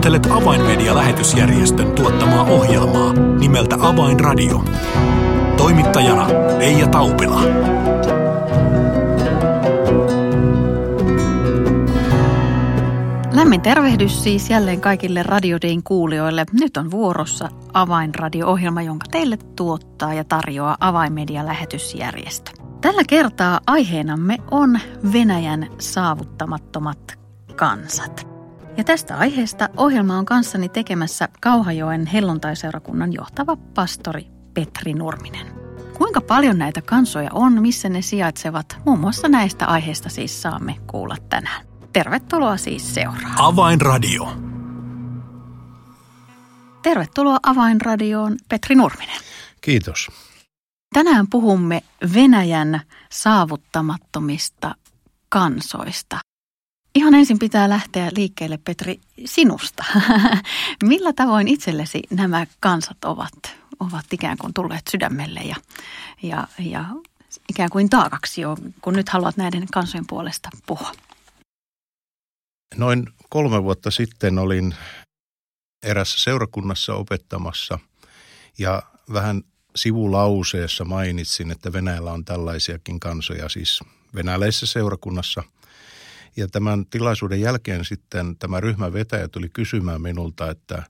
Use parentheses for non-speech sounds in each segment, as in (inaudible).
Kuuntelet Avainmedia-lähetysjärjestön tuottamaa ohjelmaa nimeltä Avainradio. Toimittajana Leija Taupila. Lämmin tervehdys siis jälleen kaikille Radiodein kuulijoille. Nyt on vuorossa Avainradio-ohjelma, jonka teille tuottaa ja tarjoaa Avainmedia-lähetysjärjestö. Tällä kertaa aiheenamme on Venäjän saavuttamattomat kansat. Ja tästä aiheesta ohjelma on kanssani tekemässä Kauhajoen helluntaiseurakunnan johtava pastori Petri Nurminen. Kuinka paljon näitä kansoja on, missä ne sijaitsevat? Muun muassa näistä aiheista siis saamme kuulla tänään. Tervetuloa siis seuraan. Avainradio. Tervetuloa Avainradioon Petri Nurminen. Kiitos. Tänään puhumme Venäjän saavuttamattomista kansoista. Ihan ensin pitää lähteä liikkeelle, Petri, sinusta. (laughs) Millä tavoin itsellesi nämä kansat ovat, ovat ikään kuin tulleet sydämelle ja, ja, ja ikään kuin taakaksi jo, kun nyt haluat näiden kansojen puolesta puhua? Noin kolme vuotta sitten olin erässä seurakunnassa opettamassa ja vähän sivulauseessa mainitsin, että Venäjällä on tällaisiakin kansoja, siis venäläisessä seurakunnassa. Ja tämän tilaisuuden jälkeen sitten tämä ryhmän vetäjä tuli kysymään minulta, että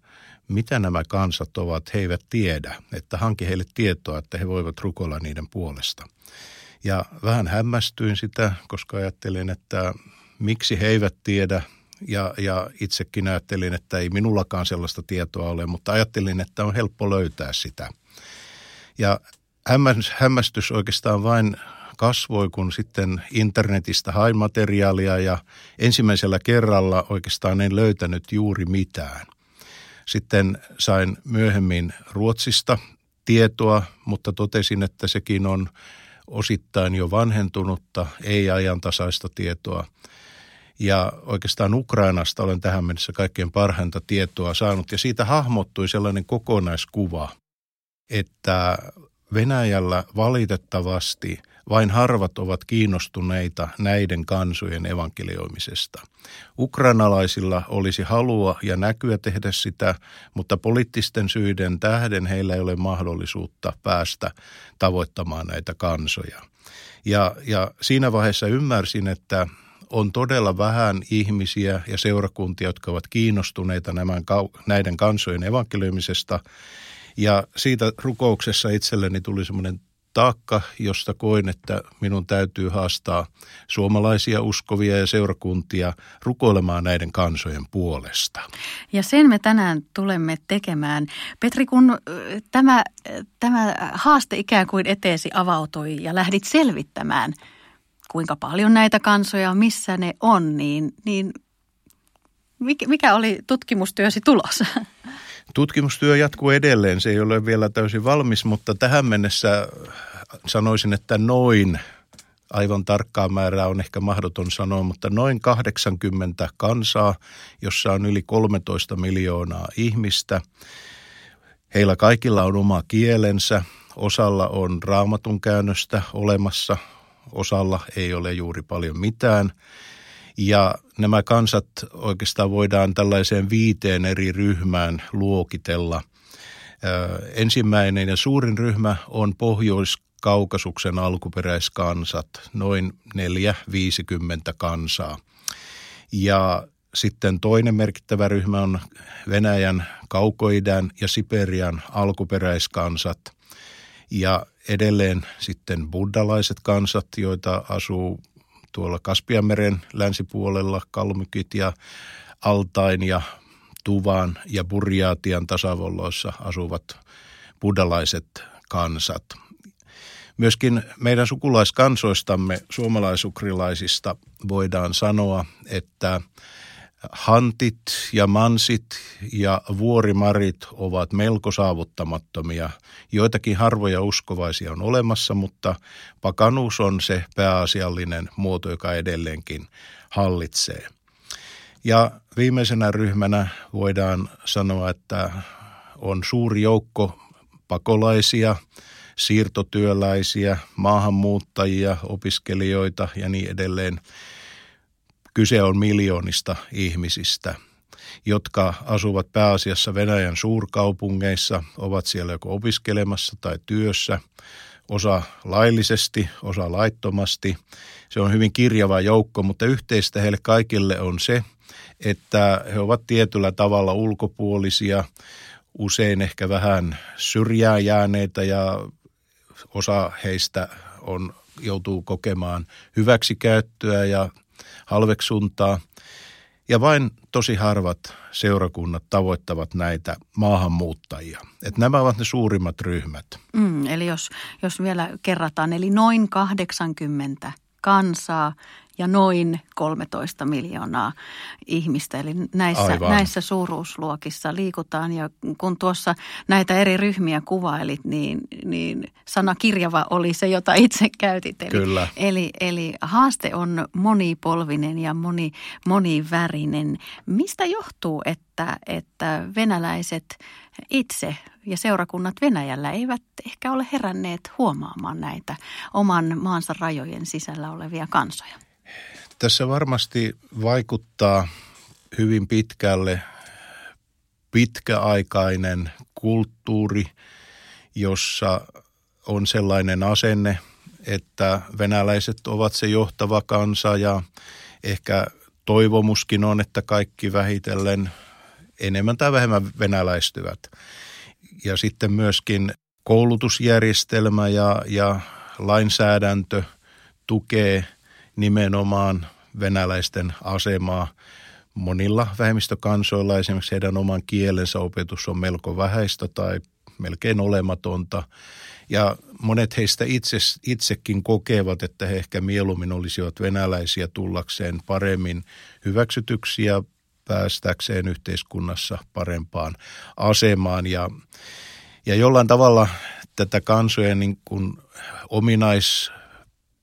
mitä nämä kansat ovat, he eivät tiedä, että hanki heille tietoa, että he voivat rukoilla niiden puolesta. Ja vähän hämmästyin sitä, koska ajattelin, että miksi he eivät tiedä, ja, ja itsekin ajattelin, että ei minullakaan sellaista tietoa ole, mutta ajattelin, että on helppo löytää sitä. Ja hämmästys oikeastaan vain kasvoi, kun sitten internetistä hain materiaalia ja ensimmäisellä kerralla oikeastaan en löytänyt juuri mitään. Sitten sain myöhemmin Ruotsista tietoa, mutta totesin, että sekin on osittain jo vanhentunutta, ei ajantasaista tietoa. Ja oikeastaan Ukrainasta olen tähän mennessä kaikkein parhainta tietoa saanut ja siitä hahmottui sellainen kokonaiskuva, että Venäjällä valitettavasti vain harvat ovat kiinnostuneita näiden kansojen evankelioimisesta. Ukrainalaisilla olisi halua ja näkyä tehdä sitä, mutta poliittisten syiden tähden heillä ei ole mahdollisuutta päästä tavoittamaan näitä kansoja. Ja, ja siinä vaiheessa ymmärsin, että on todella vähän ihmisiä ja seurakuntia, jotka ovat kiinnostuneita näiden kansojen evankelioimisesta. Ja siitä rukouksessa itselleni tuli semmoinen taakka, josta koin, että minun täytyy haastaa suomalaisia uskovia ja seurakuntia rukoilemaan näiden kansojen puolesta. Ja sen me tänään tulemme tekemään. Petri, kun tämä, tämä haaste ikään kuin eteesi avautui ja lähdit selvittämään – kuinka paljon näitä kansoja, missä ne on, niin, niin mikä oli tutkimustyösi tulos? (laughs) Tutkimustyö jatkuu edelleen. Se ei ole vielä täysin valmis, mutta tähän mennessä sanoisin, että noin, aivan tarkkaa määrää on ehkä mahdoton sanoa, mutta noin 80 kansaa, jossa on yli 13 miljoonaa ihmistä. Heillä kaikilla on oma kielensä, osalla on raamatun käännöstä olemassa, osalla ei ole juuri paljon mitään. Ja nämä kansat oikeastaan voidaan tällaiseen viiteen eri ryhmään luokitella. Ensimmäinen ja suurin ryhmä on Pohjois-Kaukasuksen alkuperäiskansat, noin 4-50 kansaa. Ja sitten toinen merkittävä ryhmä on Venäjän, Kaukoidän ja Siperian alkuperäiskansat. Ja edelleen sitten buddhalaiset kansat, joita asuu tuolla Kaspianmeren länsipuolella, Kalmykit ja Altain ja Tuvan ja Burjaatian tasavalloissa asuvat buddhalaiset kansat. Myöskin meidän sukulaiskansoistamme, suomalaisukrilaisista, voidaan sanoa, että Hantit ja mansit ja vuorimarit ovat melko saavuttamattomia. Joitakin harvoja uskovaisia on olemassa, mutta pakanuus on se pääasiallinen muoto, joka edelleenkin hallitsee. Ja viimeisenä ryhmänä voidaan sanoa, että on suuri joukko pakolaisia, siirtotyöläisiä, maahanmuuttajia, opiskelijoita ja niin edelleen – Kyse on miljoonista ihmisistä. jotka asuvat pääasiassa Venäjän suurkaupungeissa, ovat siellä joko opiskelemassa tai työssä, osa laillisesti, osa laittomasti. Se on hyvin kirjava joukko, mutta yhteistä heille kaikille on se, että he ovat tietyllä tavalla ulkopuolisia, usein ehkä vähän syrjään jääneitä ja osa heistä on, joutuu kokemaan hyväksikäyttöä ja halveksuntaa. Ja vain tosi harvat seurakunnat tavoittavat näitä maahanmuuttajia. Et nämä ovat ne suurimmat ryhmät. Mm, eli jos, jos vielä kerrataan, eli noin 80 kansaa ja noin 13 miljoonaa ihmistä. Eli näissä, näissä suuruusluokissa liikutaan ja kun tuossa näitä eri ryhmiä kuvailit, niin, niin sana kirjava oli se, jota itse käytit. Eli, Kyllä. Eli, eli haaste on monipolvinen ja moni, monivärinen. Mistä johtuu, että, että venäläiset itse ja seurakunnat Venäjällä eivät ehkä ole heränneet huomaamaan näitä oman maansa rajojen sisällä olevia kansoja? Tässä varmasti vaikuttaa hyvin pitkälle pitkäaikainen kulttuuri, jossa on sellainen asenne, että venäläiset ovat se johtava kansa ja ehkä toivomuskin on, että kaikki vähitellen enemmän tai vähemmän venäläistyvät. Ja sitten myöskin koulutusjärjestelmä ja, ja lainsäädäntö tukee – nimenomaan venäläisten asemaa. Monilla vähemmistökansoilla esimerkiksi heidän oman kielensä opetus on melko vähäistä tai melkein olematonta. Ja monet heistä itse, itsekin kokevat, että he ehkä mieluummin olisivat venäläisiä tullakseen paremmin hyväksytyksiä ja päästäkseen yhteiskunnassa parempaan asemaan. Ja, ja jollain tavalla tätä kansojen niin kuin ominais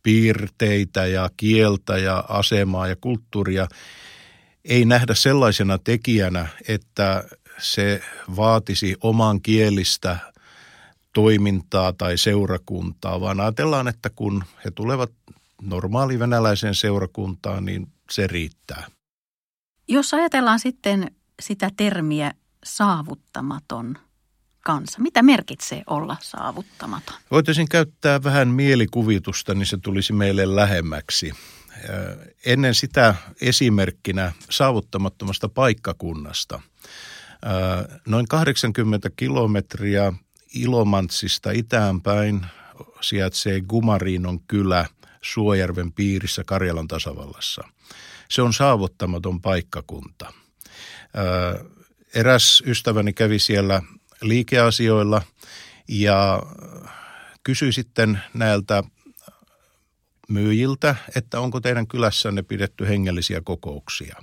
piirteitä ja kieltä ja asemaa ja kulttuuria ei nähdä sellaisena tekijänä, että se vaatisi oman kielistä toimintaa tai seurakuntaa, vaan ajatellaan, että kun he tulevat normaali venäläiseen seurakuntaan, niin se riittää. Jos ajatellaan sitten sitä termiä saavuttamaton – kanssa? Mitä merkitsee olla saavuttamaton? Voitaisiin käyttää vähän mielikuvitusta, niin se tulisi meille lähemmäksi. Ennen sitä esimerkkinä saavuttamattomasta paikkakunnasta. Noin 80 kilometriä Ilomantsista itäänpäin sijaitsee Gumarinon kylä Suojärven piirissä Karjalan tasavallassa. Se on saavuttamaton paikkakunta. Eräs ystäväni kävi siellä liikeasioilla ja kysyi sitten näiltä myyjiltä, että onko teidän kylässänne pidetty hengellisiä kokouksia.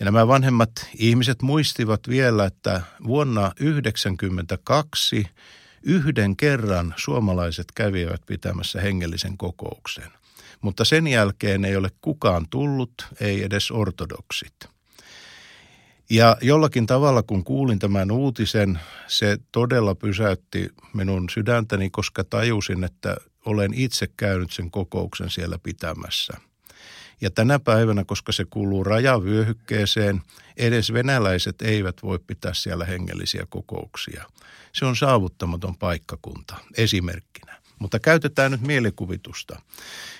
Ja nämä vanhemmat ihmiset muistivat vielä, että vuonna 1992 yhden kerran suomalaiset kävivät pitämässä hengellisen kokouksen. Mutta sen jälkeen ei ole kukaan tullut, ei edes ortodoksit. Ja jollakin tavalla, kun kuulin tämän uutisen, se todella pysäytti minun sydäntäni, koska tajusin, että olen itse käynyt sen kokouksen siellä pitämässä. Ja tänä päivänä, koska se kuuluu rajavyöhykkeeseen, edes venäläiset eivät voi pitää siellä hengellisiä kokouksia. Se on saavuttamaton paikkakunta esimerkkinä. Mutta käytetään nyt mielikuvitusta.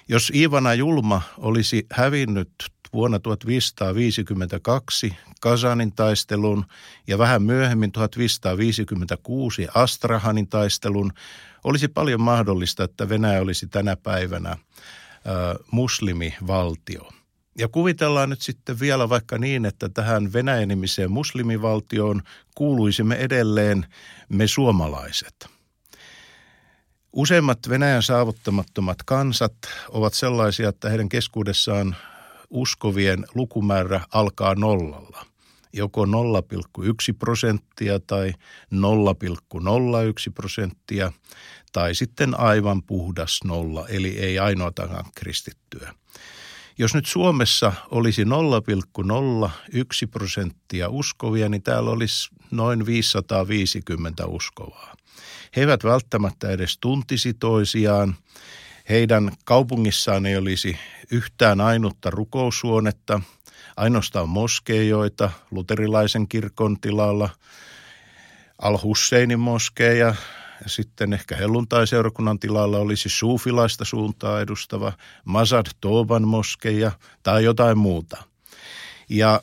Jos Ivana Julma olisi hävinnyt vuonna 1552 Kasanin taistelun ja vähän myöhemmin 1556 Astrahanin taistelun, olisi paljon mahdollista, että Venäjä olisi tänä päivänä ä, muslimivaltio. Ja kuvitellaan nyt sitten vielä vaikka niin, että tähän Venäjä-nimiseen muslimivaltioon kuuluisimme edelleen me suomalaiset. Useimmat Venäjän saavuttamattomat kansat ovat sellaisia, että heidän keskuudessaan uskovien lukumäärä alkaa nollalla. Joko 0,1 prosenttia tai 0,01 prosenttia tai sitten aivan puhdas nolla, eli ei ainoatakaan kristittyä. Jos nyt Suomessa olisi 0,01 prosenttia uskovia, niin täällä olisi noin 550 uskovaa. He eivät välttämättä edes tuntisi toisiaan, heidän kaupungissaan ei olisi yhtään ainutta rukoushuonetta. Ainoastaan moskeijoita luterilaisen kirkon tilalla, Al-Husseinin moskeja ja sitten ehkä helluntaiseurakunnan tilalla olisi suufilaista suuntaa edustava Mazad Toban moskeja tai jotain muuta. Ja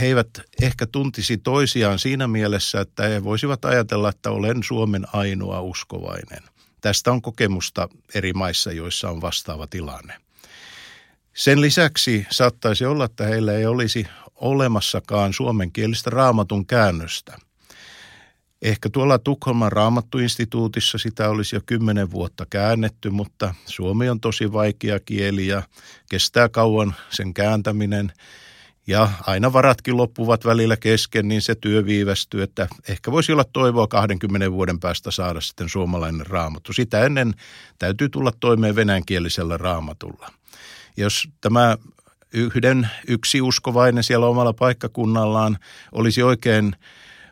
he eivät ehkä tuntisi toisiaan siinä mielessä, että he voisivat ajatella, että olen Suomen ainoa uskovainen. Tästä on kokemusta eri maissa, joissa on vastaava tilanne. Sen lisäksi saattaisi olla, että heillä ei olisi olemassakaan suomenkielistä raamatun käännöstä. Ehkä tuolla Tukholman raamattuinstituutissa sitä olisi jo kymmenen vuotta käännetty, mutta suomi on tosi vaikea kieli ja kestää kauan sen kääntäminen – ja aina varatkin loppuvat välillä kesken, niin se työ viivästyy, että ehkä voisi olla toivoa 20 vuoden päästä saada sitten suomalainen raamattu. Sitä ennen täytyy tulla toimeen venäjänkielisellä raamatulla. Jos tämä yhden yksi uskovainen siellä omalla paikkakunnallaan olisi oikein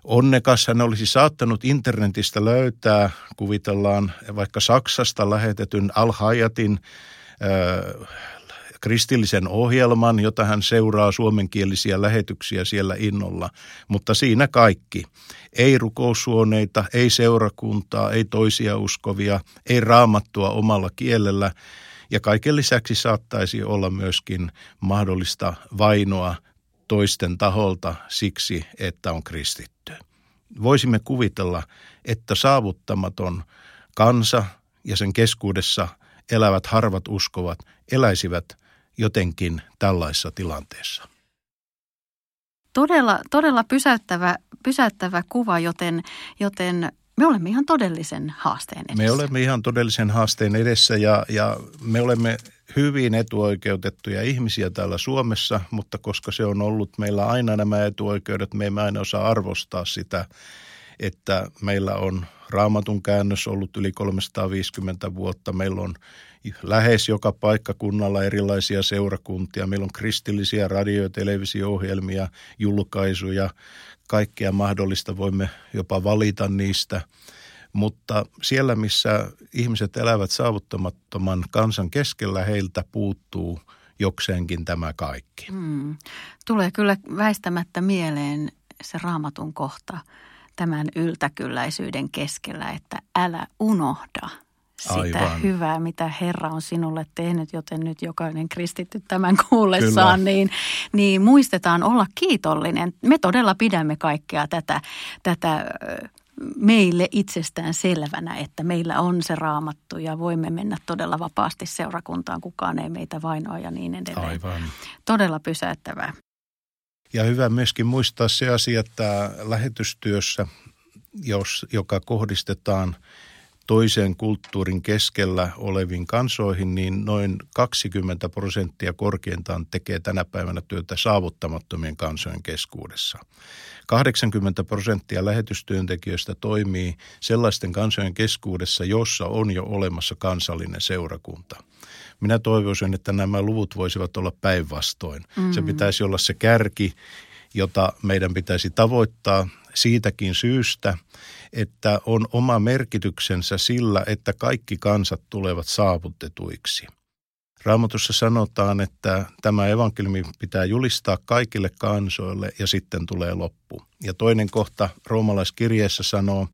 onnekas, hän olisi saattanut internetistä löytää, kuvitellaan vaikka Saksasta lähetetyn Al-Hayatin kristillisen ohjelman, jota hän seuraa suomenkielisiä lähetyksiä siellä innolla. Mutta siinä kaikki. Ei rukoussuoneita, ei seurakuntaa, ei toisia uskovia, ei raamattua omalla kielellä. Ja kaiken lisäksi saattaisi olla myöskin mahdollista vainoa toisten taholta siksi, että on kristitty. Voisimme kuvitella, että saavuttamaton kansa ja sen keskuudessa elävät harvat uskovat eläisivät jotenkin tällaisessa tilanteessa. Todella, todella pysäyttävä, pysäyttävä kuva, joten, joten me olemme ihan todellisen haasteen edessä. Me olemme ihan todellisen haasteen edessä ja, ja me olemme hyvin etuoikeutettuja ihmisiä täällä Suomessa, mutta koska se on ollut meillä aina nämä etuoikeudet, me emme aina osaa arvostaa sitä, että meillä on raamatun käännös ollut yli 350 vuotta. Meillä on lähes joka paikkakunnalla erilaisia seurakuntia. Meillä on kristillisiä radio- ja televisio-ohjelmia, julkaisuja, kaikkea mahdollista. Voimme jopa valita niistä. Mutta siellä, missä ihmiset elävät saavuttamattoman kansan keskellä, heiltä puuttuu jokseenkin tämä kaikki. Mm. Tulee kyllä väistämättä mieleen se raamatun kohta tämän yltäkylläisyyden keskellä, että älä unohda – sitä Aivan. hyvää, mitä Herra on sinulle tehnyt, joten nyt jokainen kristitty tämän kuullessaan, niin, niin muistetaan olla kiitollinen. Me todella pidämme kaikkea tätä, tätä meille itsestään selvänä, että meillä on se raamattu ja voimme mennä todella vapaasti seurakuntaan, kukaan ei meitä vainoa ja niin edelleen. Aivan. Todella pysäyttävää. Ja hyvä myöskin muistaa se asia, että lähetystyössä, jos, joka kohdistetaan – toisen kulttuurin keskellä oleviin kansoihin, niin noin 20 prosenttia korkeintaan tekee tänä päivänä työtä saavuttamattomien kansojen keskuudessa. 80 prosenttia lähetystyöntekijöistä toimii sellaisten kansojen keskuudessa, jossa on jo olemassa kansallinen seurakunta. Minä toivoisin, että nämä luvut voisivat olla päinvastoin. Mm. Se pitäisi olla se kärki, jota meidän pitäisi tavoittaa siitäkin syystä, että on oma merkityksensä sillä, että kaikki kansat tulevat saavutetuiksi. Raamatussa sanotaan, että tämä evankeliumi pitää julistaa kaikille kansoille ja sitten tulee loppu. Ja toinen kohta roomalaiskirjeessä sanoo,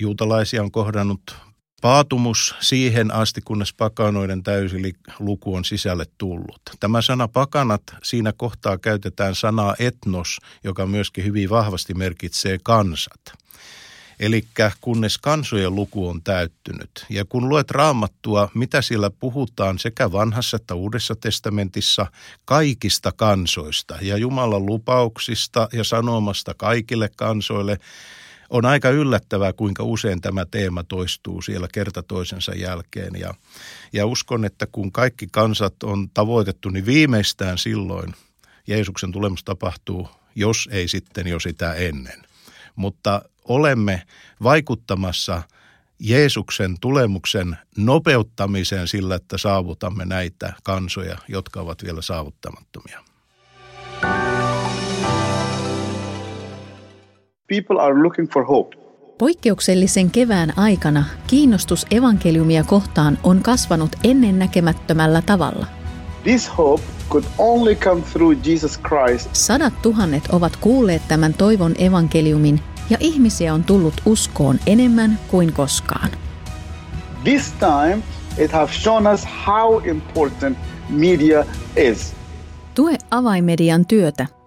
juutalaisia on kohdannut paatumus siihen asti, kunnes pakanoiden täysi luku on sisälle tullut. Tämä sana pakanat, siinä kohtaa käytetään sanaa etnos, joka myöskin hyvin vahvasti merkitsee kansat. Eli kunnes kansojen luku on täyttynyt. Ja kun luet raamattua, mitä siellä puhutaan sekä vanhassa että uudessa testamentissa kaikista kansoista ja Jumalan lupauksista ja sanomasta kaikille kansoille, on aika yllättävää, kuinka usein tämä teema toistuu siellä kerta toisensa jälkeen. Ja, ja uskon, että kun kaikki kansat on tavoitettu, niin viimeistään silloin Jeesuksen tulemus tapahtuu, jos ei sitten jo sitä ennen. Mutta olemme vaikuttamassa Jeesuksen tulemuksen nopeuttamiseen sillä, että saavutamme näitä kansoja, jotka ovat vielä saavuttamattomia. People are looking for hope. Poikkeuksellisen kevään aikana kiinnostus evankeliumia kohtaan on kasvanut ennennäkemättömällä tavalla. This hope could only come through Jesus Christ. Sadat tuhannet ovat kuulleet tämän toivon evankeliumin ja ihmisiä on tullut uskoon enemmän kuin koskaan. This time it has shown us how important media is. Tue avaimedian työtä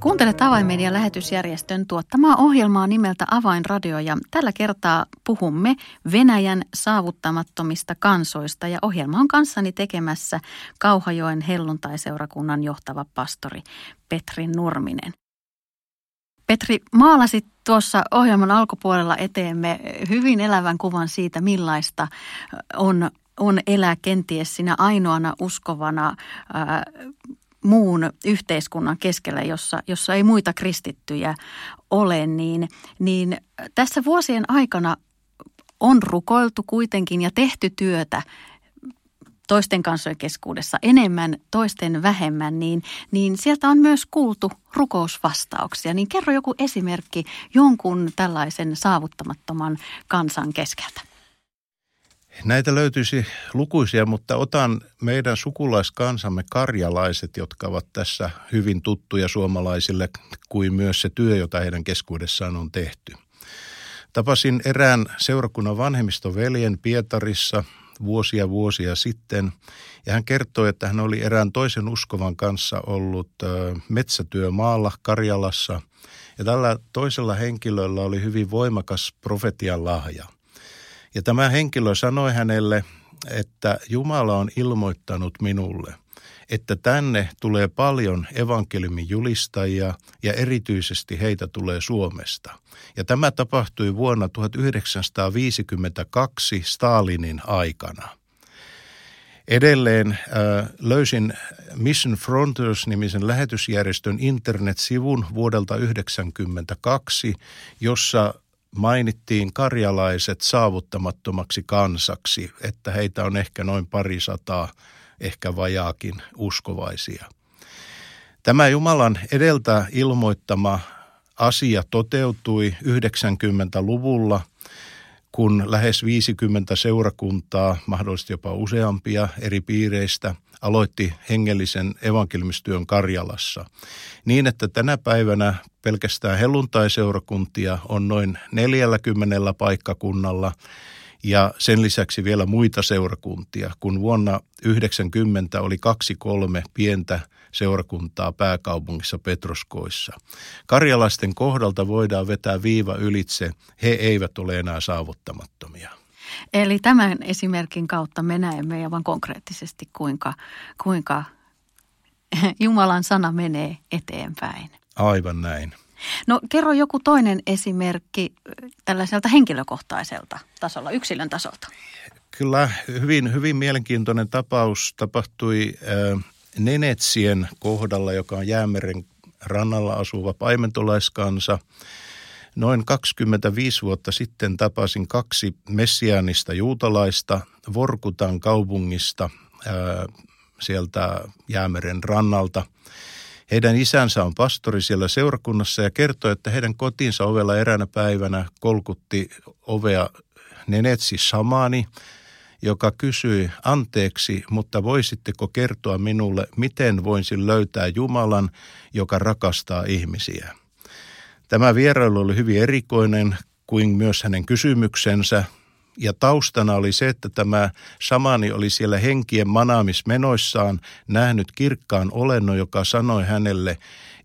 Kuuntelet Avainmedian lähetysjärjestön tuottamaa ohjelmaa nimeltä Avainradio ja tällä kertaa puhumme Venäjän saavuttamattomista kansoista ja ohjelma on kanssani tekemässä Kauhajoen helluntai-seurakunnan johtava pastori Petri Nurminen. Petri, maalasit tuossa ohjelman alkupuolella eteemme hyvin elävän kuvan siitä, millaista on, on elää kenties sinä ainoana uskovana ää, muun yhteiskunnan keskellä, jossa, jossa ei muita kristittyjä ole, niin, niin tässä vuosien aikana on rukoiltu kuitenkin ja tehty työtä toisten kansojen keskuudessa enemmän, toisten vähemmän, niin, niin sieltä on myös kuultu rukousvastauksia. Niin kerro joku esimerkki jonkun tällaisen saavuttamattoman kansan keskeltä. Näitä löytyisi lukuisia, mutta otan meidän sukulaiskansamme karjalaiset, jotka ovat tässä hyvin tuttuja suomalaisille, kuin myös se työ, jota heidän keskuudessaan on tehty. Tapasin erään seurakunnan vanhemmistoveljen Pietarissa vuosia vuosia sitten, ja hän kertoi, että hän oli erään toisen uskovan kanssa ollut metsätyömaalla Karjalassa, ja tällä toisella henkilöllä oli hyvin voimakas profetian lahja – ja tämä henkilö sanoi hänelle, että Jumala on ilmoittanut minulle, että tänne tulee paljon evankeliumin julistajia ja erityisesti heitä tulee Suomesta. Ja tämä tapahtui vuonna 1952 Stalinin aikana. Edelleen äh, löysin Mission Frontiers-nimisen lähetysjärjestön internetsivun vuodelta 1992, jossa mainittiin karjalaiset saavuttamattomaksi kansaksi, että heitä on ehkä noin pari sataa, ehkä vajaakin uskovaisia. Tämä Jumalan edeltä ilmoittama asia toteutui 90-luvulla, kun lähes 50 seurakuntaa, mahdollisesti jopa useampia eri piireistä – aloitti hengellisen evankelmistyön Karjalassa. Niin, että tänä päivänä pelkästään helluntaiseurakuntia on noin 40 paikkakunnalla ja sen lisäksi vielä muita seurakuntia, kun vuonna 90 oli kaksi kolme pientä seurakuntaa pääkaupungissa Petroskoissa. Karjalaisten kohdalta voidaan vetää viiva ylitse, he eivät ole enää saavuttamattomia. Eli tämän esimerkin kautta me näemme aivan konkreettisesti, kuinka, kuinka Jumalan sana menee eteenpäin. Aivan näin. No kerro joku toinen esimerkki tällaiselta henkilökohtaiselta tasolla, yksilön tasolta. Kyllä hyvin, hyvin mielenkiintoinen tapaus tapahtui äh, Nenetsien kohdalla, joka on Jäämeren rannalla asuva paimentolaiskansa – Noin 25 vuotta sitten tapasin kaksi messiaanista juutalaista Vorkutan kaupungista ää, sieltä Jäämeren rannalta. Heidän isänsä on pastori siellä seurakunnassa ja kertoi, että heidän kotinsa ovella eräänä päivänä kolkutti ovea Nenetsi Samani, joka kysyi anteeksi, mutta voisitteko kertoa minulle, miten voisin löytää Jumalan, joka rakastaa ihmisiä? Tämä vierailu oli hyvin erikoinen kuin myös hänen kysymyksensä. Ja taustana oli se, että tämä samani oli siellä henkien manaamismenoissaan nähnyt kirkkaan olennon, joka sanoi hänelle,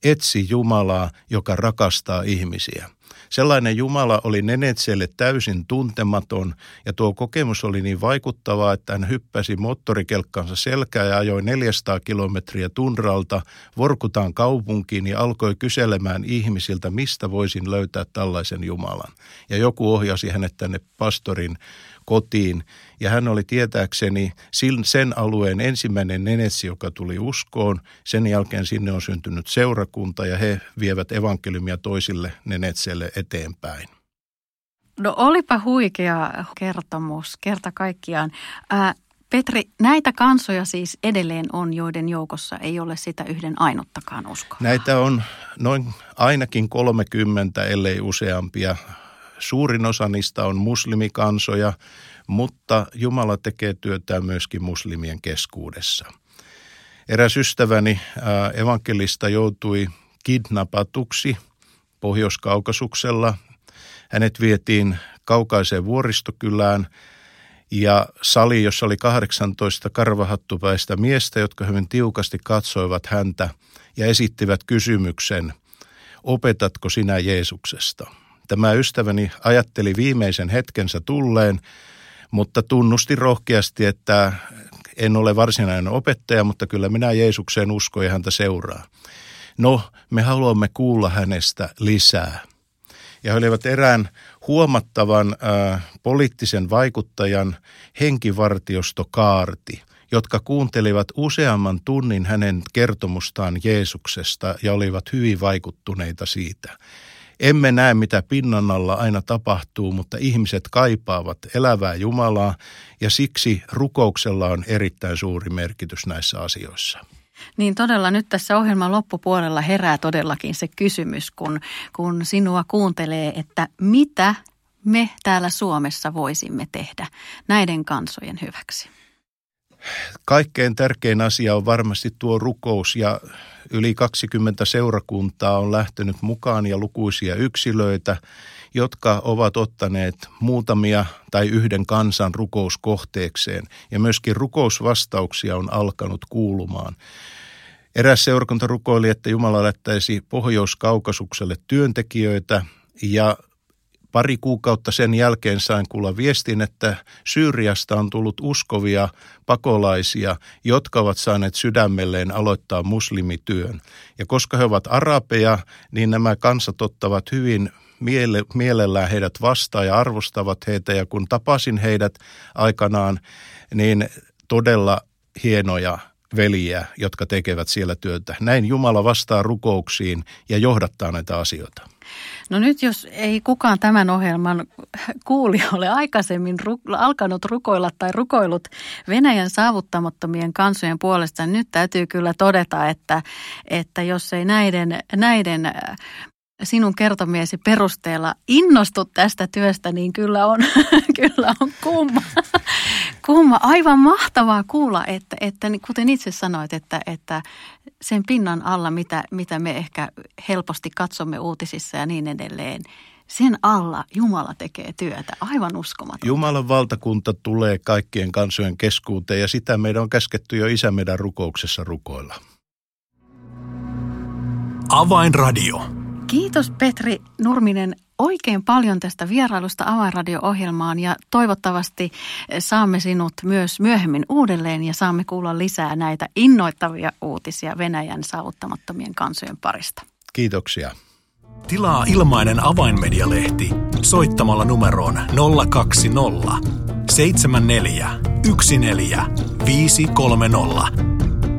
etsi Jumalaa, joka rakastaa ihmisiä. Sellainen Jumala oli Nenetselle täysin tuntematon ja tuo kokemus oli niin vaikuttavaa, että hän hyppäsi moottorikelkkansa selkää ja ajoi 400 kilometriä tunralta Vorkutaan kaupunkiin ja alkoi kyselemään ihmisiltä, mistä voisin löytää tällaisen Jumalan. Ja joku ohjasi hänet tänne pastorin kotiin. Ja hän oli tietääkseni sen alueen ensimmäinen nenetsi, joka tuli uskoon. Sen jälkeen sinne on syntynyt seurakunta ja he vievät evankeliumia toisille nenetseille eteenpäin. No olipa huikea kertomus kerta kaikkiaan. Ää, Petri, näitä kansoja siis edelleen on, joiden joukossa ei ole sitä yhden ainuttakaan uskoa. Näitä on noin ainakin 30, ellei useampia. Suurin osa niistä on muslimikansoja, mutta Jumala tekee työtä myöskin muslimien keskuudessa. Eräs ystäväni evankelista joutui kidnappatuksi Pohjois-Kaukasuksella. Hänet vietiin kaukaiseen vuoristokylään – ja sali, jossa oli 18 karvahattupäistä miestä, jotka hyvin tiukasti katsoivat häntä ja esittivät kysymyksen, opetatko sinä Jeesuksesta? Tämä ystäväni ajatteli viimeisen hetkensä tulleen, mutta tunnusti rohkeasti, että en ole varsinainen opettaja, mutta kyllä minä Jeesukseen uskon ja häntä seuraa. No, me haluamme kuulla hänestä lisää ja he olivat erään huomattavan äh, poliittisen vaikuttajan henkivartiosto Kaarti, jotka kuuntelivat useamman tunnin hänen kertomustaan Jeesuksesta ja olivat hyvin vaikuttuneita siitä. Emme näe, mitä pinnan alla aina tapahtuu, mutta ihmiset kaipaavat elävää Jumalaa ja siksi rukouksella on erittäin suuri merkitys näissä asioissa. Niin todella nyt tässä ohjelman loppupuolella herää todellakin se kysymys, kun, kun sinua kuuntelee, että mitä me täällä Suomessa voisimme tehdä näiden kansojen hyväksi? Kaikkein tärkein asia on varmasti tuo rukous ja yli 20 seurakuntaa on lähtenyt mukaan ja lukuisia yksilöitä, jotka ovat ottaneet muutamia tai yhden kansan rukouskohteekseen ja myöskin rukousvastauksia on alkanut kuulumaan. Eräs seurakunta rukoili, että Jumala lähettäisi Pohjois-Kaukasukselle työntekijöitä ja pari kuukautta sen jälkeen sain kuulla viestin, että Syyriasta on tullut uskovia pakolaisia, jotka ovat saaneet sydämelleen aloittaa muslimityön. Ja koska he ovat arabeja, niin nämä kansat ottavat hyvin miele, mielellään heidät vastaan ja arvostavat heitä. Ja kun tapasin heidät aikanaan, niin todella hienoja veljiä, jotka tekevät siellä työtä. Näin Jumala vastaa rukouksiin ja johdattaa näitä asioita. No nyt jos ei kukaan tämän ohjelman kuuli ole aikaisemmin ru- alkanut rukoilla tai rukoillut Venäjän saavuttamattomien kansojen puolesta, niin nyt täytyy kyllä todeta, että, että jos ei näiden, näiden sinun kertomiesi perusteella innostut tästä työstä, niin kyllä on, (laughs) kyllä on kumma. kumma. Aivan mahtavaa kuulla, että, että kuten itse sanoit, että, että sen pinnan alla, mitä, mitä me ehkä helposti katsomme uutisissa ja niin edelleen, sen alla Jumala tekee työtä. Aivan uskomatonta. Jumalan valtakunta tulee kaikkien kansojen keskuuteen ja sitä meidän on käsketty jo isä meidän rukouksessa rukoilla. Avainradio. Kiitos Petri Nurminen oikein paljon tästä vierailusta Avainradio-ohjelmaan ja toivottavasti saamme sinut myös myöhemmin uudelleen ja saamme kuulla lisää näitä innoittavia uutisia Venäjän saavuttamattomien kansojen parista. Kiitoksia. Tilaa ilmainen avainmedialehti soittamalla numeroon 020 74 14 530